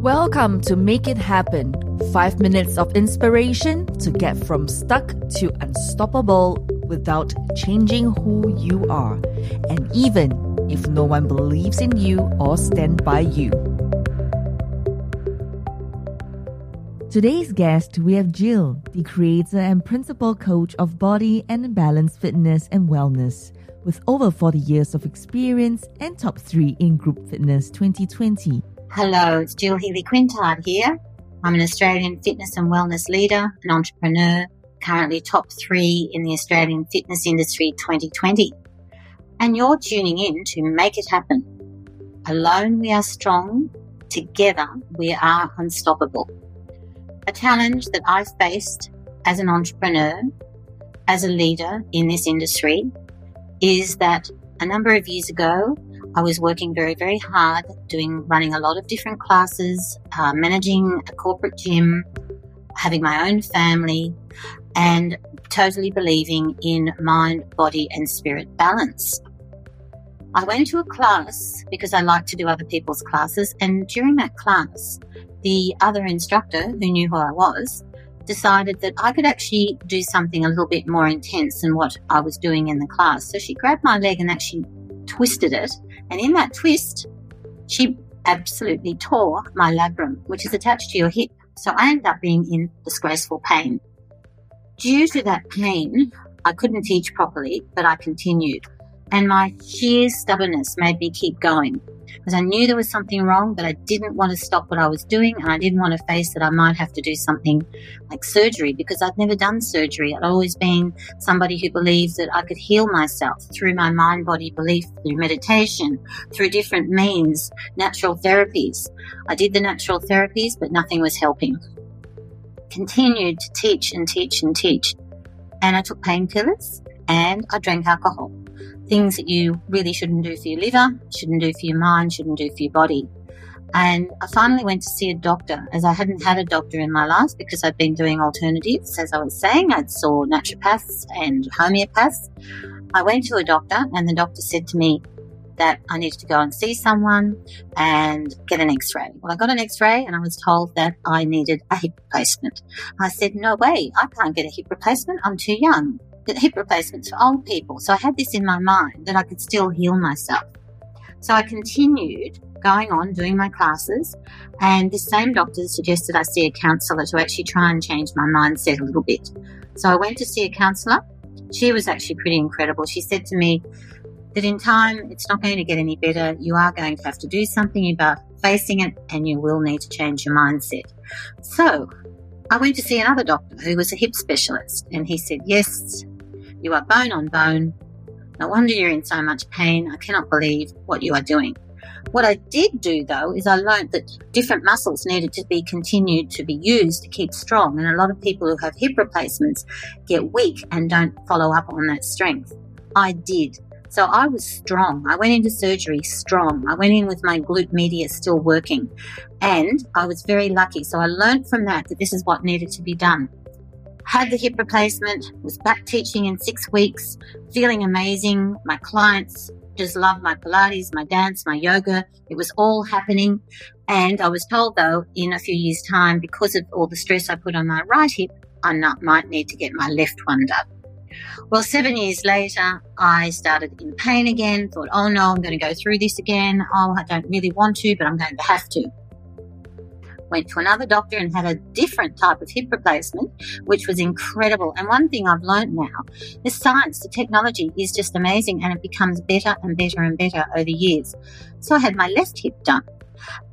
Welcome to Make It Happen. Five minutes of inspiration to get from stuck to unstoppable without changing who you are, and even if no one believes in you or stand by you. Today's guest, we have Jill, the creator and principal coach of Body and Balance Fitness and Wellness, with over 40 years of experience and top three in Group Fitness 2020. Hello, it's Jill Healy Quintard here. I'm an Australian fitness and wellness leader, an entrepreneur, currently top three in the Australian fitness industry 2020. And you're tuning in to Make It Happen. Alone we are strong, together we are unstoppable. A challenge that I faced as an entrepreneur, as a leader in this industry, is that a number of years ago, I was working very, very hard, doing, running a lot of different classes, uh, managing a corporate gym, having my own family, and totally believing in mind, body, and spirit balance. I went to a class because I like to do other people's classes, and during that class, the other instructor who knew who I was decided that I could actually do something a little bit more intense than what I was doing in the class. So she grabbed my leg and actually twisted it. And in that twist, she absolutely tore my labrum, which is attached to your hip. So I ended up being in disgraceful pain. Due to that pain, I couldn't teach properly, but I continued. And my sheer stubbornness made me keep going because I knew there was something wrong, but I didn't want to stop what I was doing. And I didn't want to face that I might have to do something like surgery because I'd never done surgery. I'd always been somebody who believed that I could heal myself through my mind body belief, through meditation, through different means, natural therapies. I did the natural therapies, but nothing was helping. Continued to teach and teach and teach. And I took painkillers and I drank alcohol things that you really shouldn't do for your liver, shouldn't do for your mind, shouldn't do for your body. And I finally went to see a doctor as I hadn't had a doctor in my life because I'd been doing alternatives. As I was saying, I'd saw naturopaths and homeopaths. I went to a doctor and the doctor said to me that I needed to go and see someone and get an x-ray. Well, I got an x-ray and I was told that I needed a hip replacement. I said, no way, I can't get a hip replacement. I'm too young hip replacements for old people. So I had this in my mind that I could still heal myself. So I continued going on doing my classes, and the same doctor suggested I see a counsellor to actually try and change my mindset a little bit. So I went to see a counsellor. She was actually pretty incredible. She said to me that in time it's not going to get any better. You are going to have to do something about facing it, and you will need to change your mindset. So I went to see another doctor who was a hip specialist, and he said, Yes, you are bone on bone. No wonder you're in so much pain. I cannot believe what you are doing. What I did do though is I learned that different muscles needed to be continued to be used to keep strong. And a lot of people who have hip replacements get weak and don't follow up on that strength. I did. So I was strong. I went into surgery strong. I went in with my glute medius still working. And I was very lucky. So I learned from that that this is what needed to be done had the hip replacement, was back teaching in six weeks, feeling amazing. My clients just loved my Pilates, my dance, my yoga. It was all happening. And I was told though, in a few years' time, because of all the stress I put on my right hip, I not, might need to get my left one done. Well, seven years later, I started in pain again, thought, oh no, I'm going to go through this again. Oh, I don't really want to, but I'm going to have to went to another doctor and had a different type of hip replacement, which was incredible. And one thing I've learned now, the science, the technology is just amazing and it becomes better and better and better over years. So I had my left hip done.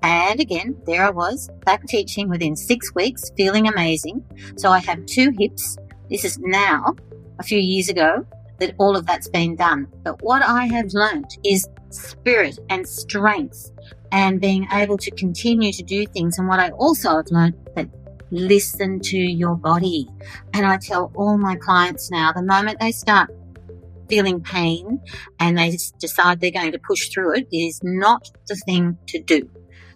And again, there I was back teaching within six weeks, feeling amazing. So I have two hips. This is now a few years ago that all of that's been done. But what I have learned is spirit and strength and being able to continue to do things. And what I also have learned that listen to your body. And I tell all my clients now, the moment they start feeling pain and they decide they're going to push through it, it is not the thing to do.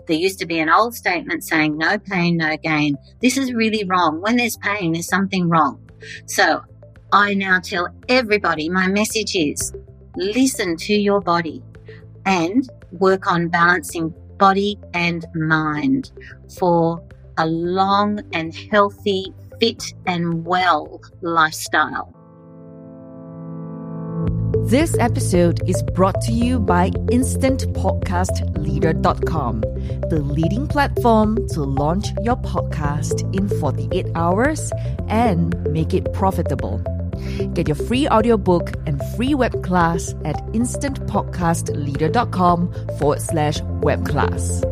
There used to be an old statement saying no pain, no gain. This is really wrong. When there's pain, there's something wrong. So I now tell everybody my message is listen to your body and work on balancing body and mind for a long and healthy, fit and well lifestyle. This episode is brought to you by InstantPodcastLeader.com, the leading platform to launch your podcast in 48 hours and make it profitable. Get your free audiobook and free web class at instantpodcastleader.com forward slash web class.